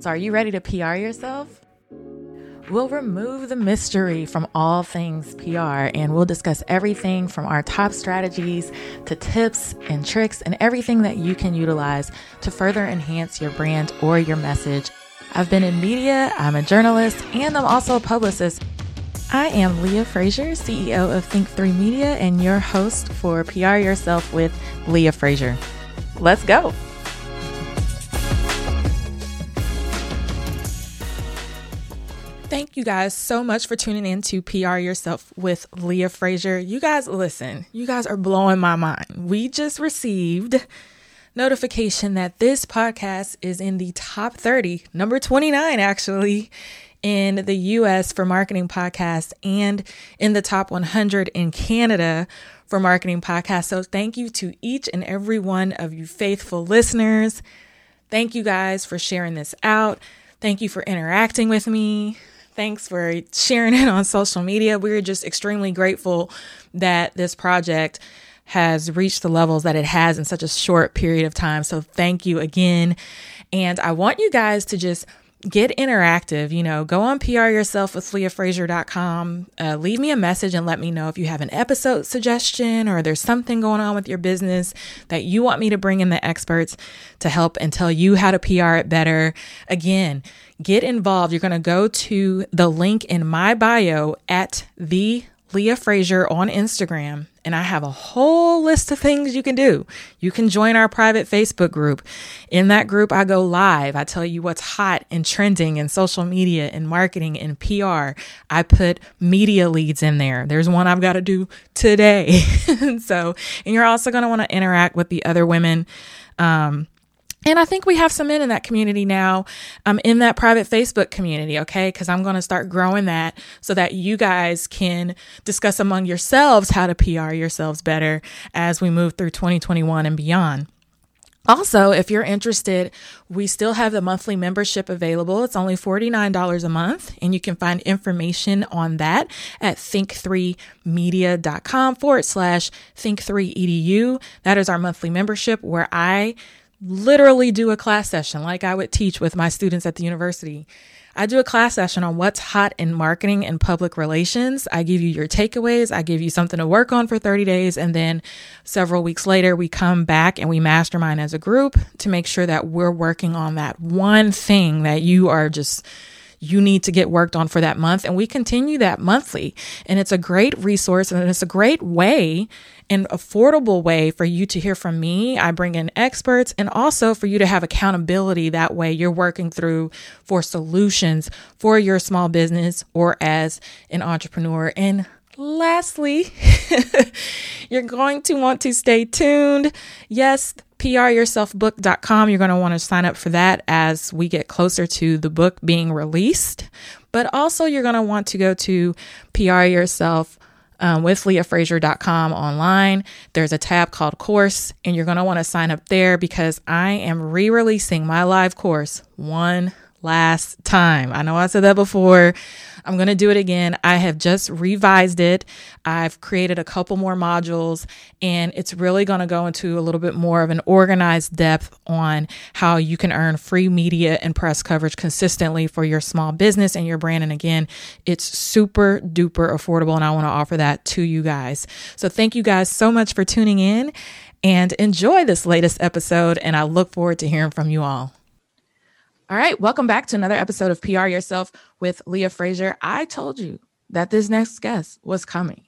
So, are you ready to PR yourself? We'll remove the mystery from all things PR and we'll discuss everything from our top strategies to tips and tricks and everything that you can utilize to further enhance your brand or your message. I've been in media, I'm a journalist, and I'm also a publicist. I am Leah Frazier, CEO of Think3 Media, and your host for PR Yourself with Leah Frazier. Let's go. You guys so much for tuning in to PR Yourself with Leah Frazier. You guys, listen, you guys are blowing my mind. We just received notification that this podcast is in the top 30, number 29 actually, in the US for marketing podcasts and in the top 100 in Canada for marketing podcasts. So thank you to each and every one of you faithful listeners. Thank you guys for sharing this out. Thank you for interacting with me. Thanks for sharing it on social media. We're just extremely grateful that this project has reached the levels that it has in such a short period of time. So thank you again. And I want you guys to just get interactive. You know, go on PR yourself with leahfrazier.com. Uh, leave me a message and let me know if you have an episode suggestion or there's something going on with your business that you want me to bring in the experts to help and tell you how to PR it better. Again, get involved. You're going to go to the link in my bio at the Leah Frazier on Instagram, and I have a whole list of things you can do. You can join our private Facebook group. In that group, I go live. I tell you what's hot and trending in social media and marketing and PR. I put media leads in there. There's one I've got to do today. so, and you're also going to want to interact with the other women. Um, and I think we have some men in that community now, um, in that private Facebook community, okay? Because I'm going to start growing that so that you guys can discuss among yourselves how to PR yourselves better as we move through 2021 and beyond. Also, if you're interested, we still have the monthly membership available. It's only $49 a month, and you can find information on that at think3media.com forward slash think3edu. That is our monthly membership where I literally do a class session like I would teach with my students at the university. I do a class session on what's hot in marketing and public relations. I give you your takeaways. I give you something to work on for 30 days. And then several weeks later, we come back and we mastermind as a group to make sure that we're working on that one thing that you are just you need to get worked on for that month. And we continue that monthly. And it's a great resource and it's a great way an affordable way for you to hear from me. I bring in experts and also for you to have accountability. That way you're working through for solutions for your small business or as an entrepreneur. And lastly, you're going to want to stay tuned. Yes, pryourselfbook.com. You're going to want to sign up for that as we get closer to the book being released. But also, you're going to want to go to PR Yourself um, with leahfrazier.com online. There's a tab called course, and you're going to want to sign up there because I am re releasing my live course one last time. I know I said that before. I'm going to do it again. I have just revised it. I've created a couple more modules and it's really going to go into a little bit more of an organized depth on how you can earn free media and press coverage consistently for your small business and your brand. And again, it's super duper affordable and I want to offer that to you guys. So thank you guys so much for tuning in and enjoy this latest episode. And I look forward to hearing from you all. All right, welcome back to another episode of PR Yourself with Leah Frazier. I told you that this next guest was coming.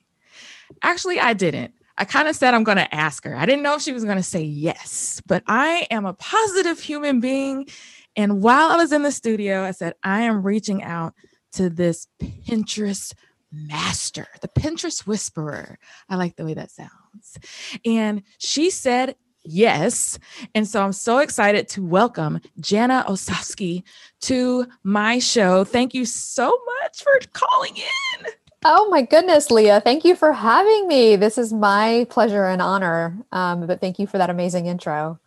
Actually, I didn't. I kind of said I'm going to ask her. I didn't know if she was going to say yes, but I am a positive human being. And while I was in the studio, I said, I am reaching out to this Pinterest master, the Pinterest whisperer. I like the way that sounds. And she said Yes. And so I'm so excited to welcome Jana Osofsky to my show. Thank you so much for calling in. Oh my goodness, Leah. Thank you for having me. This is my pleasure and honor. Um, but thank you for that amazing intro.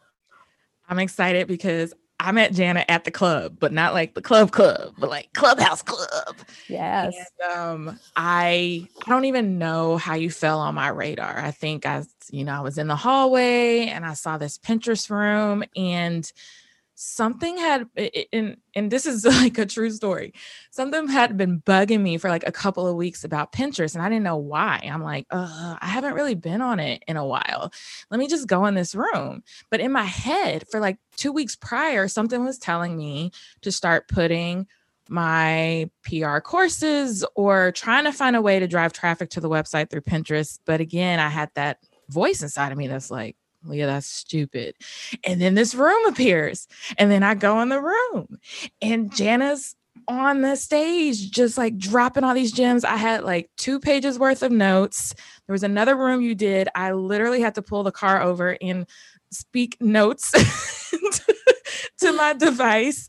I'm excited because I met Jana at the club, but not like the club club, but like clubhouse club. Yes. And, um, I I don't even know how you fell on my radar. I think I, you know, I was in the hallway and I saw this Pinterest room and something had and and this is like a true story. Something had been bugging me for like a couple of weeks about pinterest and i didn't know why. I'm like i haven't really been on it in a while. Let me just go in this room. But in my head for like two weeks prior something was telling me to start putting my PR courses or trying to find a way to drive traffic to the website through Pinterest. But again, I had that voice inside of me that's like, Oh, Leah, that's stupid. And then this room appears. And then I go in the room and mm. Jana's on the stage, just like dropping all these gems. I had like two pages worth of notes. There was another room you did. I literally had to pull the car over and speak notes to my device.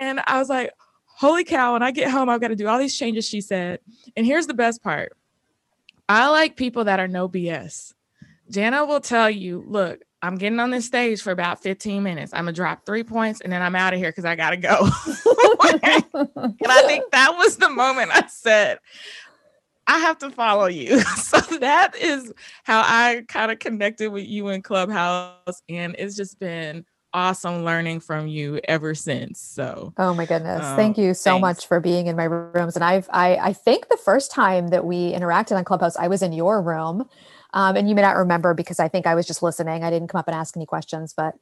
And I was like, holy cow, when I get home, I've got to do all these changes, she said. And here's the best part I like people that are no BS. Jana will tell you, look, I'm getting on this stage for about 15 minutes. I'm gonna drop three points and then I'm out of here because I gotta go. and I think that was the moment I said, I have to follow you. so that is how I kind of connected with you in Clubhouse. And it's just been awesome learning from you ever since. So Oh my goodness. Um, Thank you so thanks. much for being in my rooms. And I've I I think the first time that we interacted on Clubhouse, I was in your room. Um, and you may not remember because I think I was just listening. I didn't come up and ask any questions, but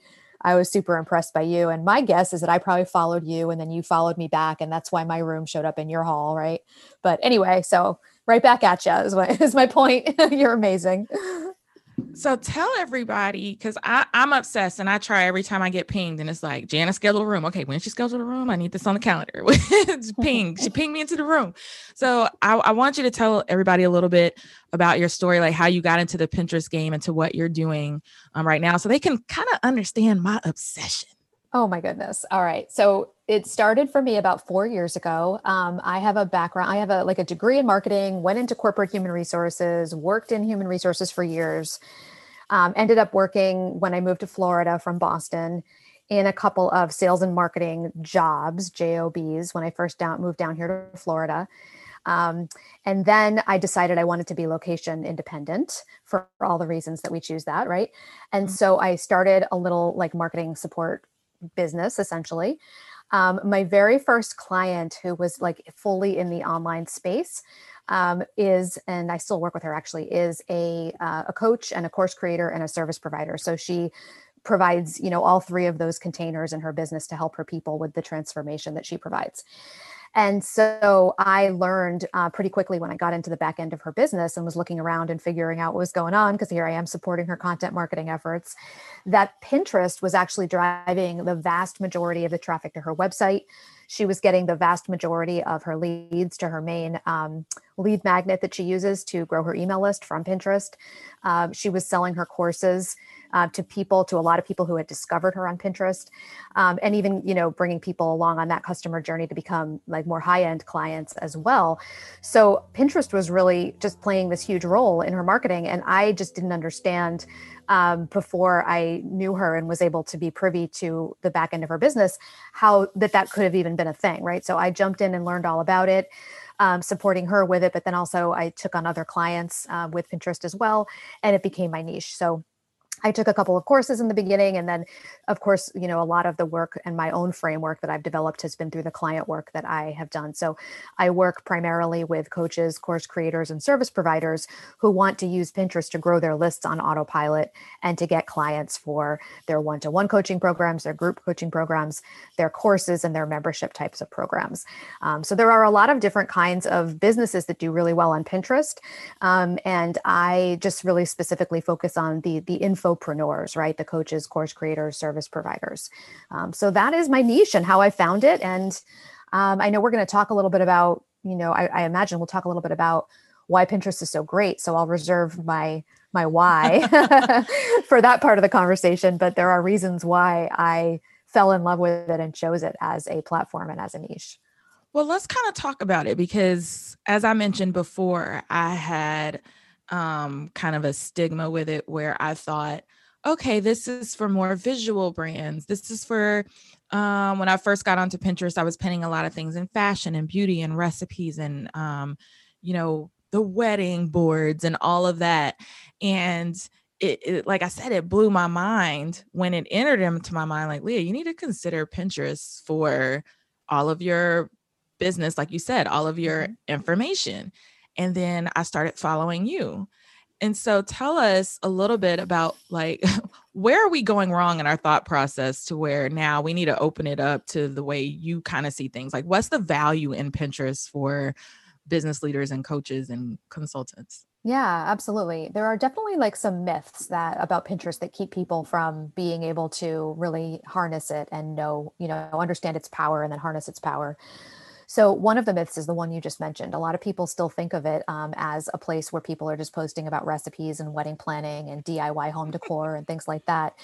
I was super impressed by you. And my guess is that I probably followed you and then you followed me back. And that's why my room showed up in your hall. Right. But anyway, so right back at you is, what, is my point. You're amazing. So tell everybody because I'm obsessed and I try every time I get pinged and it's like Jana scheduled a room. Okay, when she scheduled a room, I need this on the calendar. it's ping. She pinged me into the room. So I, I, want you to tell everybody a little bit about your story, like how you got into the Pinterest game and to what you're doing um, right now, so they can kind of understand my obsession. Oh my goodness. All right. So it started for me about four years ago. Um, I have a background, I have a like a degree in marketing, went into corporate human resources, worked in human resources for years. Um, ended up working when I moved to Florida from Boston in a couple of sales and marketing jobs, JOBs, when I first down, moved down here to Florida. Um, and then I decided I wanted to be location independent for all the reasons that we choose that, right? And mm-hmm. so I started a little like marketing support business essentially. Um, my very first client who was like fully in the online space um, is, and I still work with her actually, is a, uh, a coach and a course creator and a service provider. So she provides, you know, all three of those containers in her business to help her people with the transformation that she provides. And so I learned uh, pretty quickly when I got into the back end of her business and was looking around and figuring out what was going on, because here I am supporting her content marketing efforts, that Pinterest was actually driving the vast majority of the traffic to her website. She was getting the vast majority of her leads to her main um, lead magnet that she uses to grow her email list from Pinterest. Uh, she was selling her courses uh, to people, to a lot of people who had discovered her on Pinterest, um, and even you know bringing people along on that customer journey to become like more high end clients as well. So Pinterest was really just playing this huge role in her marketing, and I just didn't understand um, before I knew her and was able to be privy to the back end of her business how that that could have even been a thing, right? So I jumped in and learned all about it. Um, supporting her with it, but then also I took on other clients uh, with Pinterest as well, and it became my niche. So I took a couple of courses in the beginning. And then, of course, you know, a lot of the work and my own framework that I've developed has been through the client work that I have done. So I work primarily with coaches, course creators, and service providers who want to use Pinterest to grow their lists on autopilot and to get clients for their one to one coaching programs, their group coaching programs, their courses, and their membership types of programs. Um, so there are a lot of different kinds of businesses that do really well on Pinterest. Um, and I just really specifically focus on the, the info infopreneurs, right? The coaches, course creators, service providers. Um, so that is my niche and how I found it. And um, I know we're going to talk a little bit about, you know, I, I imagine we'll talk a little bit about why Pinterest is so great. So I'll reserve my my why for that part of the conversation. But there are reasons why I fell in love with it and chose it as a platform and as a niche. Well, let's kind of talk about it because, as I mentioned before, I had um, kind of a stigma with it where I thought, okay, this is for more visual brands. This is for um, when I first got onto Pinterest, I was pinning a lot of things in fashion and beauty and recipes and, um, you know, the wedding boards and all of that. And it, it, like I said, it blew my mind when it entered into my mind. Like, Leah, you need to consider Pinterest for all of your business, like you said, all of your mm-hmm. information. And then I started following you. And so tell us a little bit about like where are we going wrong in our thought process to where now we need to open it up to the way you kind of see things. Like what's the value in Pinterest for business leaders and coaches and consultants? Yeah, absolutely. There are definitely like some myths that about Pinterest that keep people from being able to really harness it and know, you know, understand its power and then harness its power. So one of the myths is the one you just mentioned. A lot of people still think of it um, as a place where people are just posting about recipes and wedding planning and DIY home decor and things like that.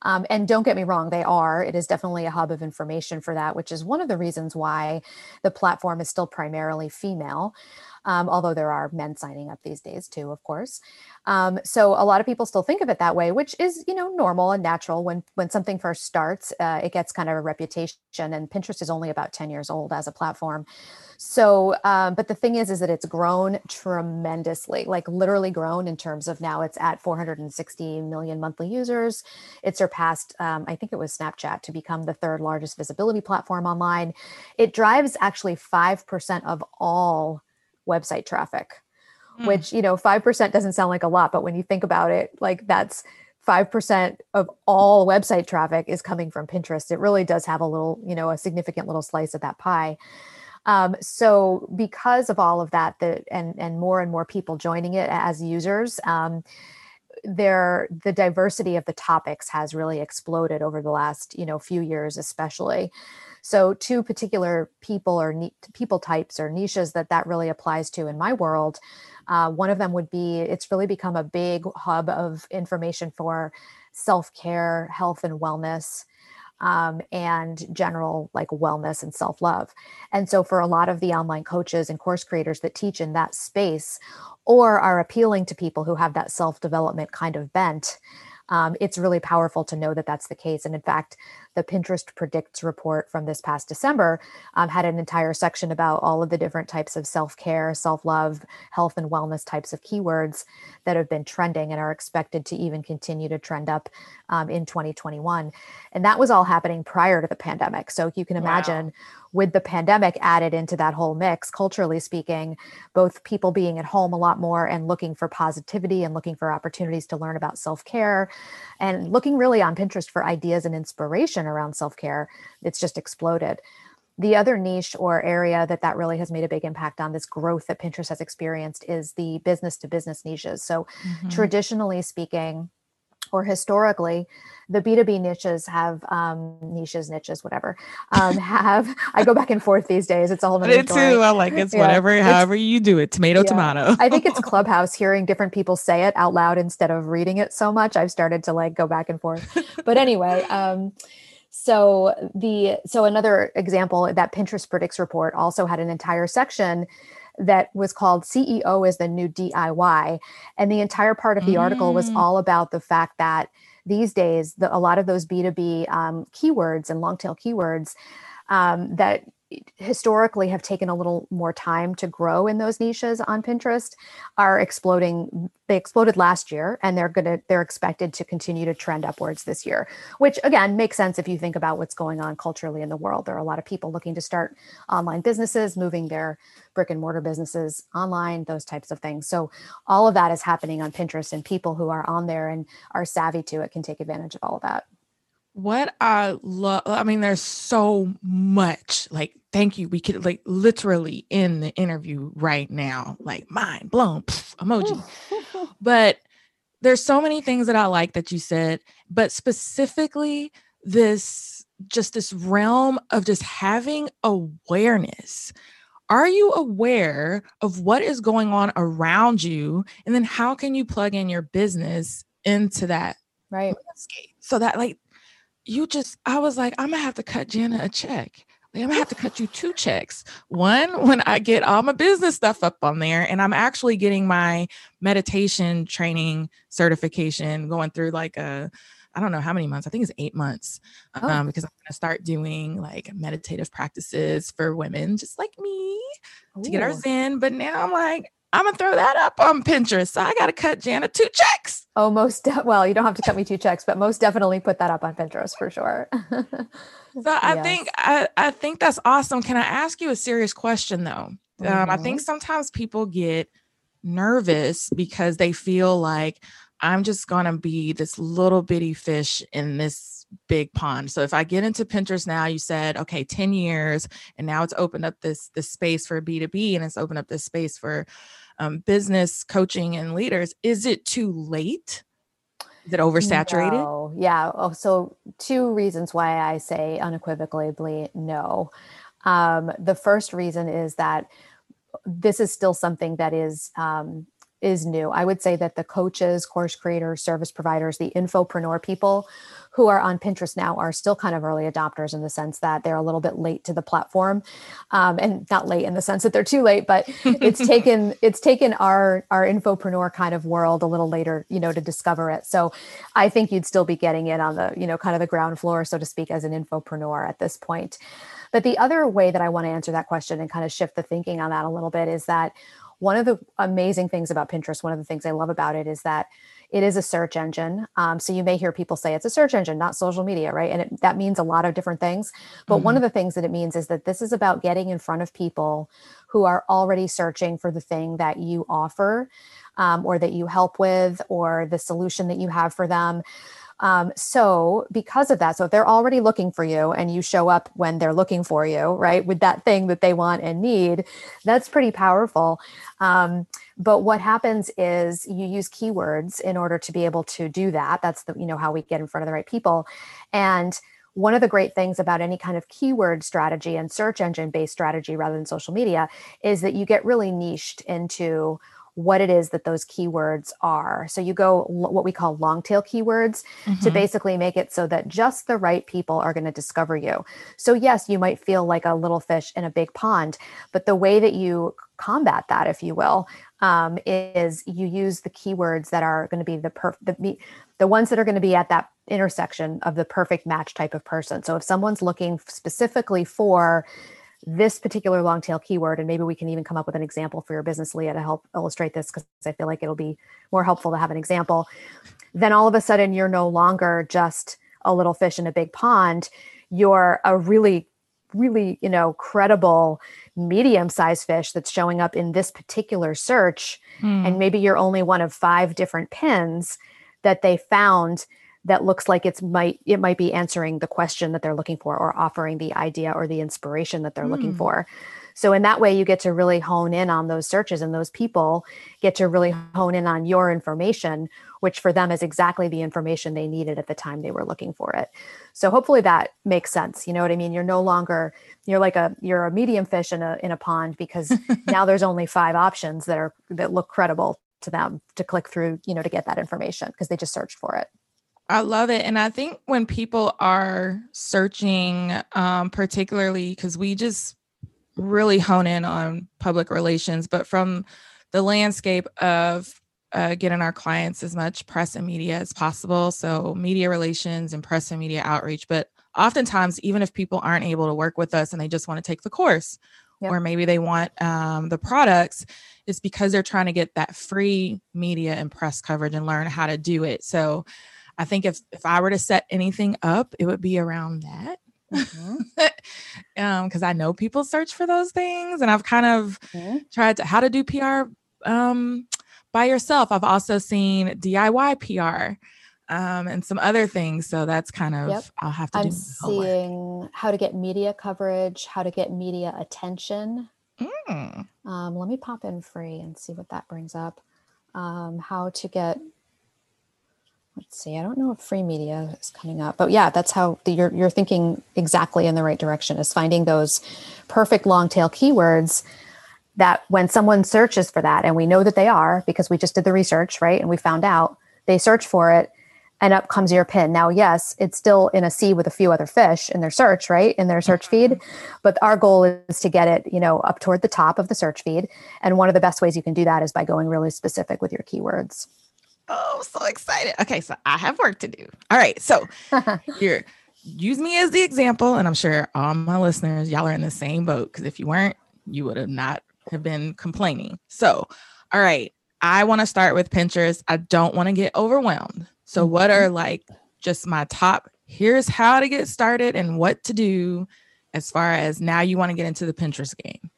Um, and don't get me wrong, they are. It is definitely a hub of information for that, which is one of the reasons why the platform is still primarily female um, although there are men signing up these days too, of course. Um, so a lot of people still think of it that way, which is you know normal and natural. When when something first starts, uh, it gets kind of a reputation, and Pinterest is only about ten years old as a platform. So, um, but the thing is, is that it's grown tremendously, like literally grown in terms of now it's at 460 million monthly users. It surpassed, um, I think it was Snapchat to become the third largest visibility platform online. It drives actually 5% of all website traffic, mm. which, you know, 5% doesn't sound like a lot, but when you think about it, like that's 5% of all website traffic is coming from Pinterest. It really does have a little, you know, a significant little slice of that pie. Um, so because of all of that, the, and, and more and more people joining it as users, um, there the diversity of the topics has really exploded over the last you know few years especially so, two particular people or ne- people types or niches that that really applies to in my world. Uh, one of them would be it's really become a big hub of information for self care, health, and wellness. Um, and general like wellness and self love. And so, for a lot of the online coaches and course creators that teach in that space or are appealing to people who have that self development kind of bent, um, it's really powerful to know that that's the case. And in fact, the Pinterest Predicts report from this past December um, had an entire section about all of the different types of self care, self love, health, and wellness types of keywords that have been trending and are expected to even continue to trend up um, in 2021. And that was all happening prior to the pandemic. So you can imagine. Wow with the pandemic added into that whole mix, culturally speaking, both people being at home a lot more and looking for positivity and looking for opportunities to learn about self care and looking really on Pinterest for ideas and inspiration around self care, it's just exploded. The other niche or area that that really has made a big impact on this growth that Pinterest has experienced is the business to business niches. So, mm-hmm. traditionally speaking, or historically, the B2B niches have um, niches, niches, whatever. Um, have I go back and forth these days. It's a whole story. too. I like it's yeah. whatever, however it's, you do it. Tomato, yeah. tomato. I think it's Clubhouse. Hearing different people say it out loud instead of reading it so much, I've started to like go back and forth. But anyway, um, so the so another example that Pinterest Predicts report also had an entire section that was called CEO is the new DIY. And the entire part of the mm. article was mm. all about the fact that these days, the, a lot of those B2B um, keywords and long tail keywords um, that historically have taken a little more time to grow in those niches on Pinterest are exploding. They exploded last year and they're going to, they're expected to continue to trend upwards this year, which again makes sense if you think about what's going on culturally in the world. There are a lot of people looking to start online businesses, moving their brick and mortar businesses online, those types of things. So all of that is happening on Pinterest and people who are on there and are savvy to it can take advantage of all of that. What I love, I mean, there's so much. Like, thank you. We could like literally in the interview right now, like mind blown pff, emoji. but there's so many things that I like that you said, but specifically this just this realm of just having awareness. Are you aware of what is going on around you? And then how can you plug in your business into that right landscape so that like you just, I was like, I'm gonna have to cut Jana a check. Like, I'm gonna have to cut you two checks. One, when I get all my business stuff up on there, and I'm actually getting my meditation training certification going through like a I don't know how many months. I think it's eight months oh. um, because I'm going to start doing like meditative practices for women just like me Ooh. to get our zen. But now I'm like, I'm gonna throw that up on Pinterest. So I gotta cut Jana two checks. Oh, most de- well, you don't have to cut me two checks, but most definitely put that up on Pinterest for sure. so I yes. think I, I think that's awesome. Can I ask you a serious question though? Mm-hmm. Um, I think mm-hmm. sometimes people get nervous because they feel like I'm just gonna be this little bitty fish in this big pond. So if I get into Pinterest now, you said, okay, 10 years, and now it's opened up this this space for B2B and it's opened up this space for um, business coaching and leaders. Is it too late? Is it oversaturated? No. Yeah. Oh, so two reasons why I say unequivocally no. Um, the first reason is that this is still something that is um, is new. I would say that the coaches, course creators, service providers, the infopreneur people who are on Pinterest now are still kind of early adopters in the sense that they're a little bit late to the platform, um, and not late in the sense that they're too late, but it's taken it's taken our our infopreneur kind of world a little later, you know, to discover it. So I think you'd still be getting it on the you know kind of the ground floor, so to speak, as an infopreneur at this point. But the other way that I want to answer that question and kind of shift the thinking on that a little bit is that one of the amazing things about Pinterest, one of the things I love about it is that it is a search engine. Um, so you may hear people say it's a search engine, not social media, right? And it, that means a lot of different things. But mm-hmm. one of the things that it means is that this is about getting in front of people who are already searching for the thing that you offer um, or that you help with or the solution that you have for them. Um, so, because of that, so if they're already looking for you and you show up when they're looking for you, right, with that thing that they want and need, that's pretty powerful. Um, but what happens is you use keywords in order to be able to do that. That's the, you know, how we get in front of the right people. And one of the great things about any kind of keyword strategy and search engine based strategy rather than social media is that you get really niched into what it is that those keywords are. So you go what we call long tail keywords mm-hmm. to basically make it so that just the right people are going to discover you. So yes, you might feel like a little fish in a big pond, but the way that you combat that, if you will, um, is you use the keywords that are going to be the per the the ones that are going to be at that intersection of the perfect match type of person. So if someone's looking specifically for this particular long tail keyword and maybe we can even come up with an example for your business leah to help illustrate this because i feel like it'll be more helpful to have an example. Then all of a sudden you're no longer just a little fish in a big pond. You're a really really you know credible medium sized fish that's showing up in this particular search. Hmm. and maybe you're only one of five different pins that they found that looks like it's might it might be answering the question that they're looking for or offering the idea or the inspiration that they're mm. looking hmm. for so in that way you get to really hone in on those searches and those people get to really hone in on your information which for them is exactly the information they needed at the time they were looking for it so hopefully that makes sense you know what i mean you're no longer you're like a you're a medium fish in a in a pond because now there's only five options that are that look credible to them to click through you know to get that information because they just searched for it I love it. And I think when people are searching, um, particularly because we just really hone in on public relations, but from the landscape of uh, getting our clients as much press and media as possible. So, media relations and press and media outreach. But oftentimes, even if people aren't able to work with us and they just want to take the course, yep. or maybe they want um, the products, it's because they're trying to get that free media and press coverage and learn how to do it. So, I think if if I were to set anything up, it would be around that. Mm-hmm. um, because I know people search for those things, and I've kind of mm-hmm. tried to how to do PR um by yourself. I've also seen DIY PR um, and some other things. So that's kind of yep. I'll have to. I'm seeing how to get media coverage, how to get media attention. Mm. Um, let me pop in free and see what that brings up. Um, how to get let's see i don't know if free media is coming up but yeah that's how the, you're, you're thinking exactly in the right direction is finding those perfect long tail keywords that when someone searches for that and we know that they are because we just did the research right and we found out they search for it and up comes your pin now yes it's still in a sea with a few other fish in their search right in their search feed mm-hmm. but our goal is to get it you know up toward the top of the search feed and one of the best ways you can do that is by going really specific with your keywords Oh, so excited. Okay, so I have work to do. All right. So here, use me as the example. And I'm sure all my listeners, y'all are in the same boat. Because if you weren't, you would have not have been complaining. So, all all right, I want to start with Pinterest. I don't want to get overwhelmed. So, mm-hmm. what are like just my top? Here's how to get started and what to do as far as now you want to get into the Pinterest game.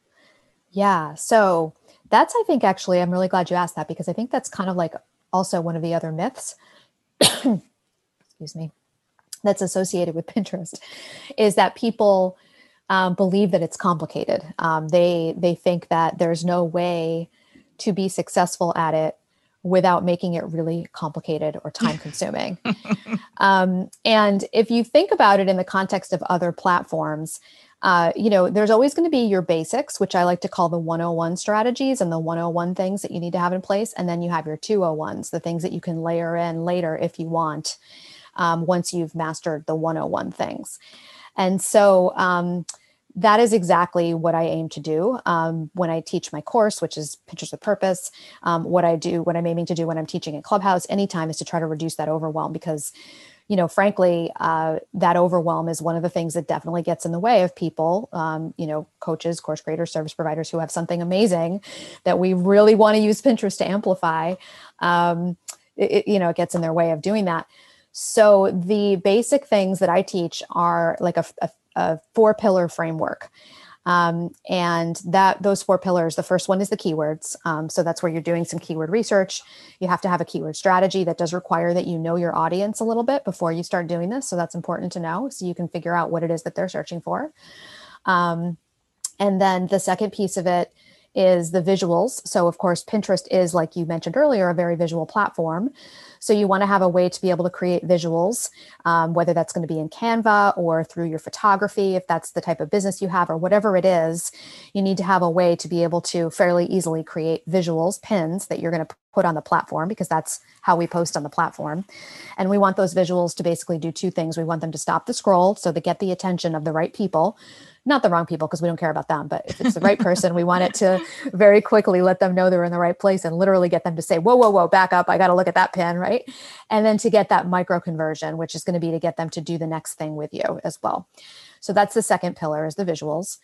Yeah. So, that's, I think, actually, I'm really glad you asked that because I think that's kind of like also one of the other myths. excuse me that's associated with Pinterest is that people um, believe that it's complicated. Um, they they think that there's no way to be successful at it without making it really complicated or time consuming. um, and if you think about it in the context of other platforms, uh, you know, there's always going to be your basics, which I like to call the 101 strategies and the 101 things that you need to have in place. And then you have your 201s, the things that you can layer in later if you want um, once you've mastered the 101 things. And so um, that is exactly what I aim to do um, when I teach my course, which is Pinterest with Purpose. Um, what I do, what I'm aiming to do when I'm teaching at Clubhouse anytime is to try to reduce that overwhelm because you know, frankly, uh, that overwhelm is one of the things that definitely gets in the way of people, um, you know, coaches, course creators, service providers who have something amazing that we really want to use Pinterest to amplify. Um, it, you know, it gets in their way of doing that. So the basic things that I teach are like a, a, a four pillar framework. Um, and that those four pillars the first one is the keywords um, so that's where you're doing some keyword research you have to have a keyword strategy that does require that you know your audience a little bit before you start doing this so that's important to know so you can figure out what it is that they're searching for um, and then the second piece of it is the visuals. So, of course, Pinterest is, like you mentioned earlier, a very visual platform. So, you want to have a way to be able to create visuals, um, whether that's going to be in Canva or through your photography, if that's the type of business you have, or whatever it is. You need to have a way to be able to fairly easily create visuals, pins that you're going to put on the platform because that's how we post on the platform. And we want those visuals to basically do two things. We want them to stop the scroll so they get the attention of the right people not the wrong people because we don't care about them, but if it's the right person, we want it to very quickly let them know they're in the right place and literally get them to say, whoa, whoa, whoa, back up. I got to look at that pin, right? And then to get that micro conversion, which is going to be to get them to do the next thing with you as well. So that's the second pillar is the visuals.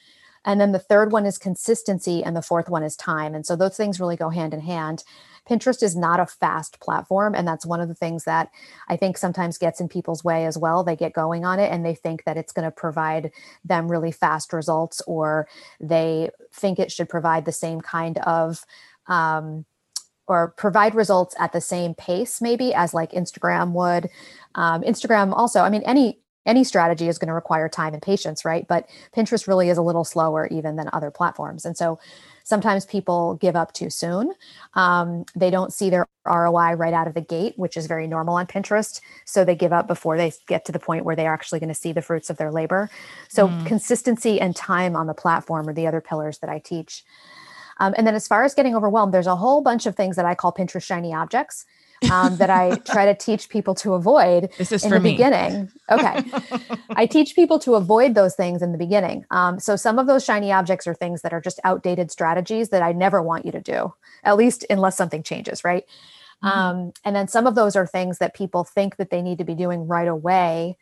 And then the third one is consistency, and the fourth one is time. And so those things really go hand in hand. Pinterest is not a fast platform. And that's one of the things that I think sometimes gets in people's way as well. They get going on it and they think that it's going to provide them really fast results, or they think it should provide the same kind of, um, or provide results at the same pace maybe as like instagram would um, instagram also i mean any any strategy is going to require time and patience right but pinterest really is a little slower even than other platforms and so Sometimes people give up too soon. Um, they don't see their ROI right out of the gate, which is very normal on Pinterest. So they give up before they get to the point where they are actually going to see the fruits of their labor. So mm. consistency and time on the platform are the other pillars that I teach. Um, and then as far as getting overwhelmed, there's a whole bunch of things that I call Pinterest shiny objects um, that I try to teach people to avoid this is in the me. beginning. Okay. I teach people to avoid those things in the beginning. Um, so some of those shiny objects are things that are just outdated strategies that I never want you to do, at least unless something changes, right? Mm-hmm. Um, and then some of those are things that people think that they need to be doing right away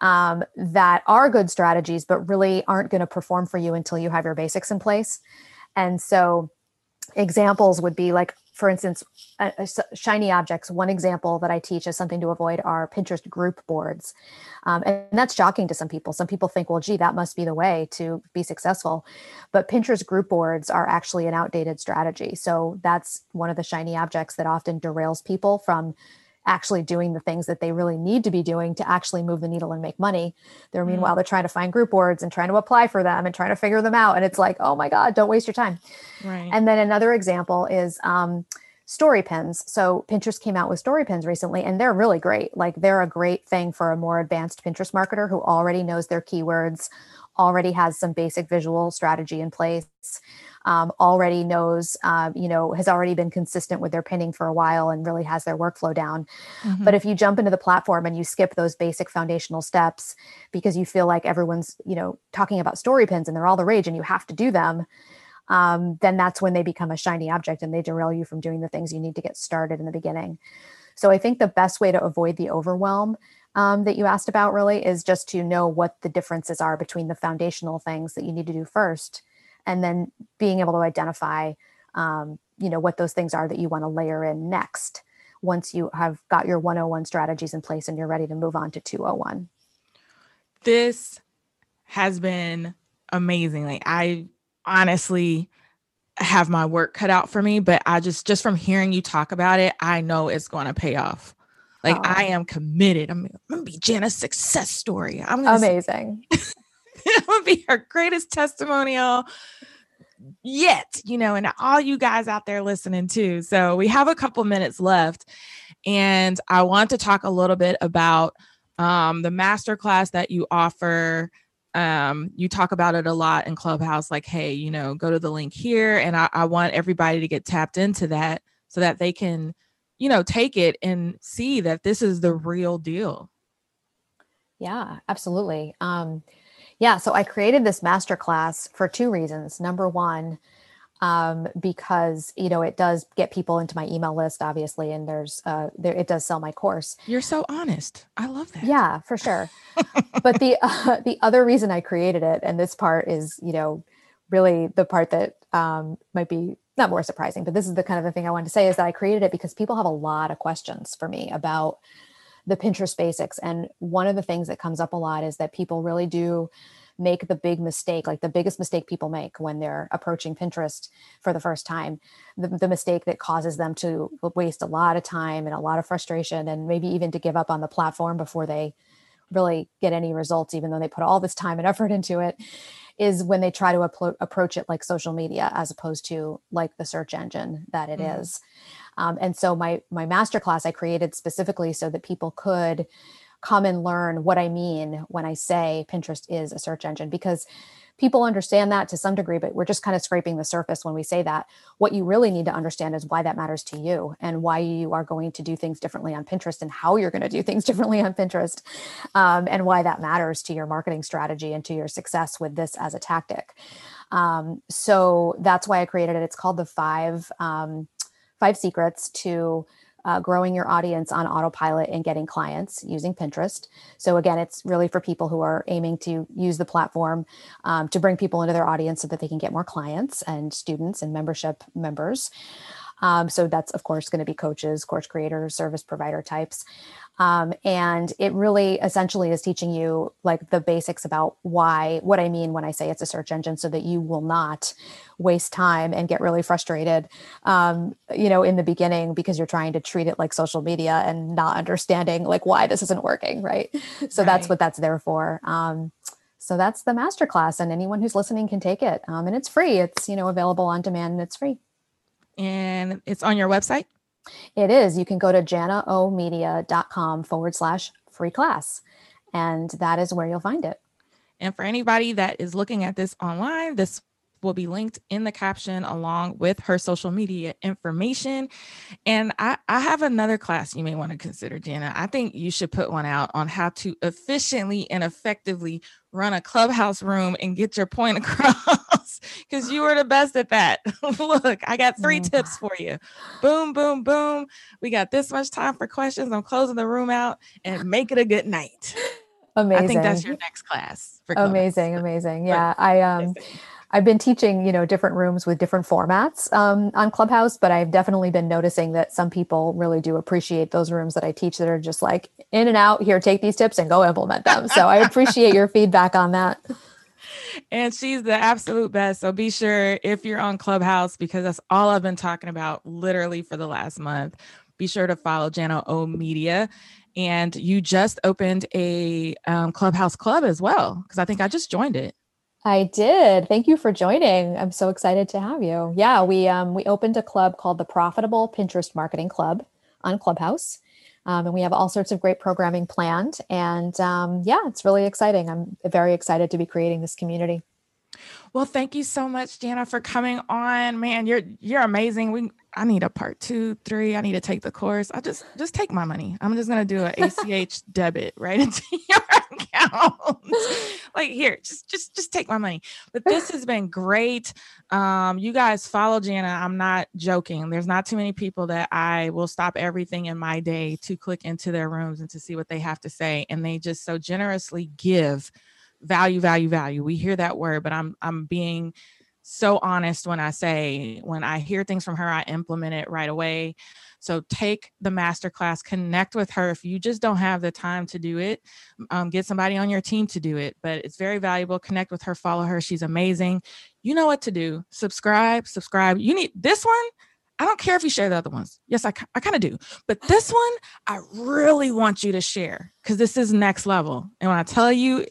um, that are good strategies, but really aren't going to perform for you until you have your basics in place. And so examples would be like for instance, shiny objects. One example that I teach as something to avoid are Pinterest group boards. Um, and that's shocking to some people. Some people think, well, gee, that must be the way to be successful. But Pinterest group boards are actually an outdated strategy. So that's one of the shiny objects that often derails people from actually doing the things that they really need to be doing to actually move the needle and make money. They're mm. meanwhile, they're trying to find group boards and trying to apply for them and trying to figure them out. And it's like, oh my God, don't waste your time. Right. And then another example is um, story pins. So Pinterest came out with story pins recently, and they're really great. Like they're a great thing for a more advanced Pinterest marketer who already knows their keywords, already has some basic visual strategy in place um, already knows, uh, you know, has already been consistent with their pinning for a while and really has their workflow down. Mm-hmm. But if you jump into the platform and you skip those basic foundational steps because you feel like everyone's, you know, talking about story pins and they're all the rage and you have to do them, um, then that's when they become a shiny object and they derail you from doing the things you need to get started in the beginning. So I think the best way to avoid the overwhelm um, that you asked about really is just to know what the differences are between the foundational things that you need to do first and then being able to identify um, you know what those things are that you want to layer in next once you have got your 101 strategies in place and you're ready to move on to 201 this has been amazing. Like i honestly have my work cut out for me but i just just from hearing you talk about it i know it's going to pay off. Like oh. i am committed. I'm, I'm gonna be jana's success story. I'm amazing i'm gonna be her greatest testimonial yet, you know, and all you guys out there listening too. So we have a couple minutes left, and I want to talk a little bit about um, the master class that you offer. Um, you talk about it a lot in Clubhouse, like, hey, you know, go to the link here, and I, I want everybody to get tapped into that so that they can, you know, take it and see that this is the real deal. Yeah, absolutely. Um, yeah, so I created this masterclass for two reasons. Number one, um, because you know it does get people into my email list, obviously, and there's uh, there it does sell my course. You're so honest. I love that. Yeah, for sure. but the uh, the other reason I created it, and this part is you know really the part that um, might be not more surprising, but this is the kind of the thing I wanted to say is that I created it because people have a lot of questions for me about the Pinterest basics. And one of the things that comes up a lot is that people really do make the big mistake, like the biggest mistake people make when they're approaching Pinterest for the first time, the, the, mistake that causes them to waste a lot of time and a lot of frustration and maybe even to give up on the platform before they really get any results, even though they put all this time and effort into it, is when they try to approach it like social media as opposed to like the search engine that it mm. is. Um, and so my my masterclass I created specifically so that people could come and learn what I mean when I say Pinterest is a search engine because people understand that to some degree, but we're just kind of scraping the surface when we say that. What you really need to understand is why that matters to you and why you are going to do things differently on Pinterest and how you're going to do things differently on Pinterest um, and why that matters to your marketing strategy and to your success with this as a tactic. Um, so that's why I created it. It's called the five. Um, five secrets to uh, growing your audience on autopilot and getting clients using Pinterest. So, again, it's really for people who are aiming to use the platform um, to bring people into their audience so that they can get more clients and students and membership members. Um, so, that's of course going to be coaches, course creators, service provider types. Um, and it really essentially is teaching you like the basics about why, what I mean when I say it's a search engine, so that you will not waste time and get really frustrated, um, you know, in the beginning because you're trying to treat it like social media and not understanding like why this isn't working, right? So right. that's what that's there for. Um, so that's the masterclass, and anyone who's listening can take it, um, and it's free. It's you know available on demand, and it's free. And it's on your website. It is. You can go to janaomedia.com forward slash free class, and that is where you'll find it. And for anybody that is looking at this online, this will be linked in the caption along with her social media information. And I, I have another class you may want to consider, Jana. I think you should put one out on how to efficiently and effectively run a clubhouse room and get your point across because you were the best at that. Look, I got three mm. tips for you. Boom, boom, boom. We got this much time for questions. I'm closing the room out and make it a good night. Amazing. I think that's your next class. amazing, amazing. Yeah, I um I've been teaching, you know, different rooms with different formats um, on Clubhouse, but I've definitely been noticing that some people really do appreciate those rooms that I teach that are just like in and out. Here, take these tips and go implement them. So I appreciate your feedback on that. And she's the absolute best. So be sure if you're on Clubhouse, because that's all I've been talking about literally for the last month. Be sure to follow Jana O Media and you just opened a um, clubhouse club as well because i think i just joined it I did. Thank you for joining. I'm so excited to have you. Yeah, we um, we opened a club called the Profitable Pinterest Marketing Club on Clubhouse, um, and we have all sorts of great programming planned. And um, yeah, it's really exciting. I'm very excited to be creating this community. Well, thank you so much, Jana, for coming on. Man, you're you're amazing. We I need a part two, three. I need to take the course. I just just take my money. I'm just gonna do an ACH debit right into your account. like here, just just just take my money. But this has been great. Um, you guys follow Jana. I'm not joking. There's not too many people that I will stop everything in my day to click into their rooms and to see what they have to say. And they just so generously give value, value, value. We hear that word, but I'm I'm being so honest when I say, when I hear things from her, I implement it right away. So take the masterclass, connect with her. If you just don't have the time to do it, um, get somebody on your team to do it. But it's very valuable. Connect with her, follow her. She's amazing. You know what to do. Subscribe, subscribe. You need this one. I don't care if you share the other ones. Yes, I, I kind of do. But this one, I really want you to share because this is next level. And when I tell you,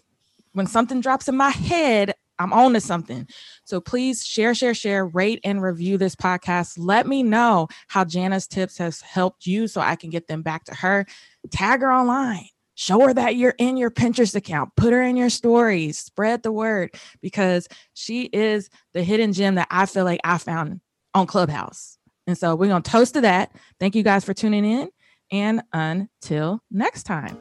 when something drops in my head, I'm on to something. So please share, share, share, rate, and review this podcast. Let me know how Jana's tips has helped you so I can get them back to her. Tag her online. Show her that you're in your Pinterest account. Put her in your stories. Spread the word because she is the hidden gem that I feel like I found on Clubhouse. And so we're going to toast to that. Thank you guys for tuning in. And until next time.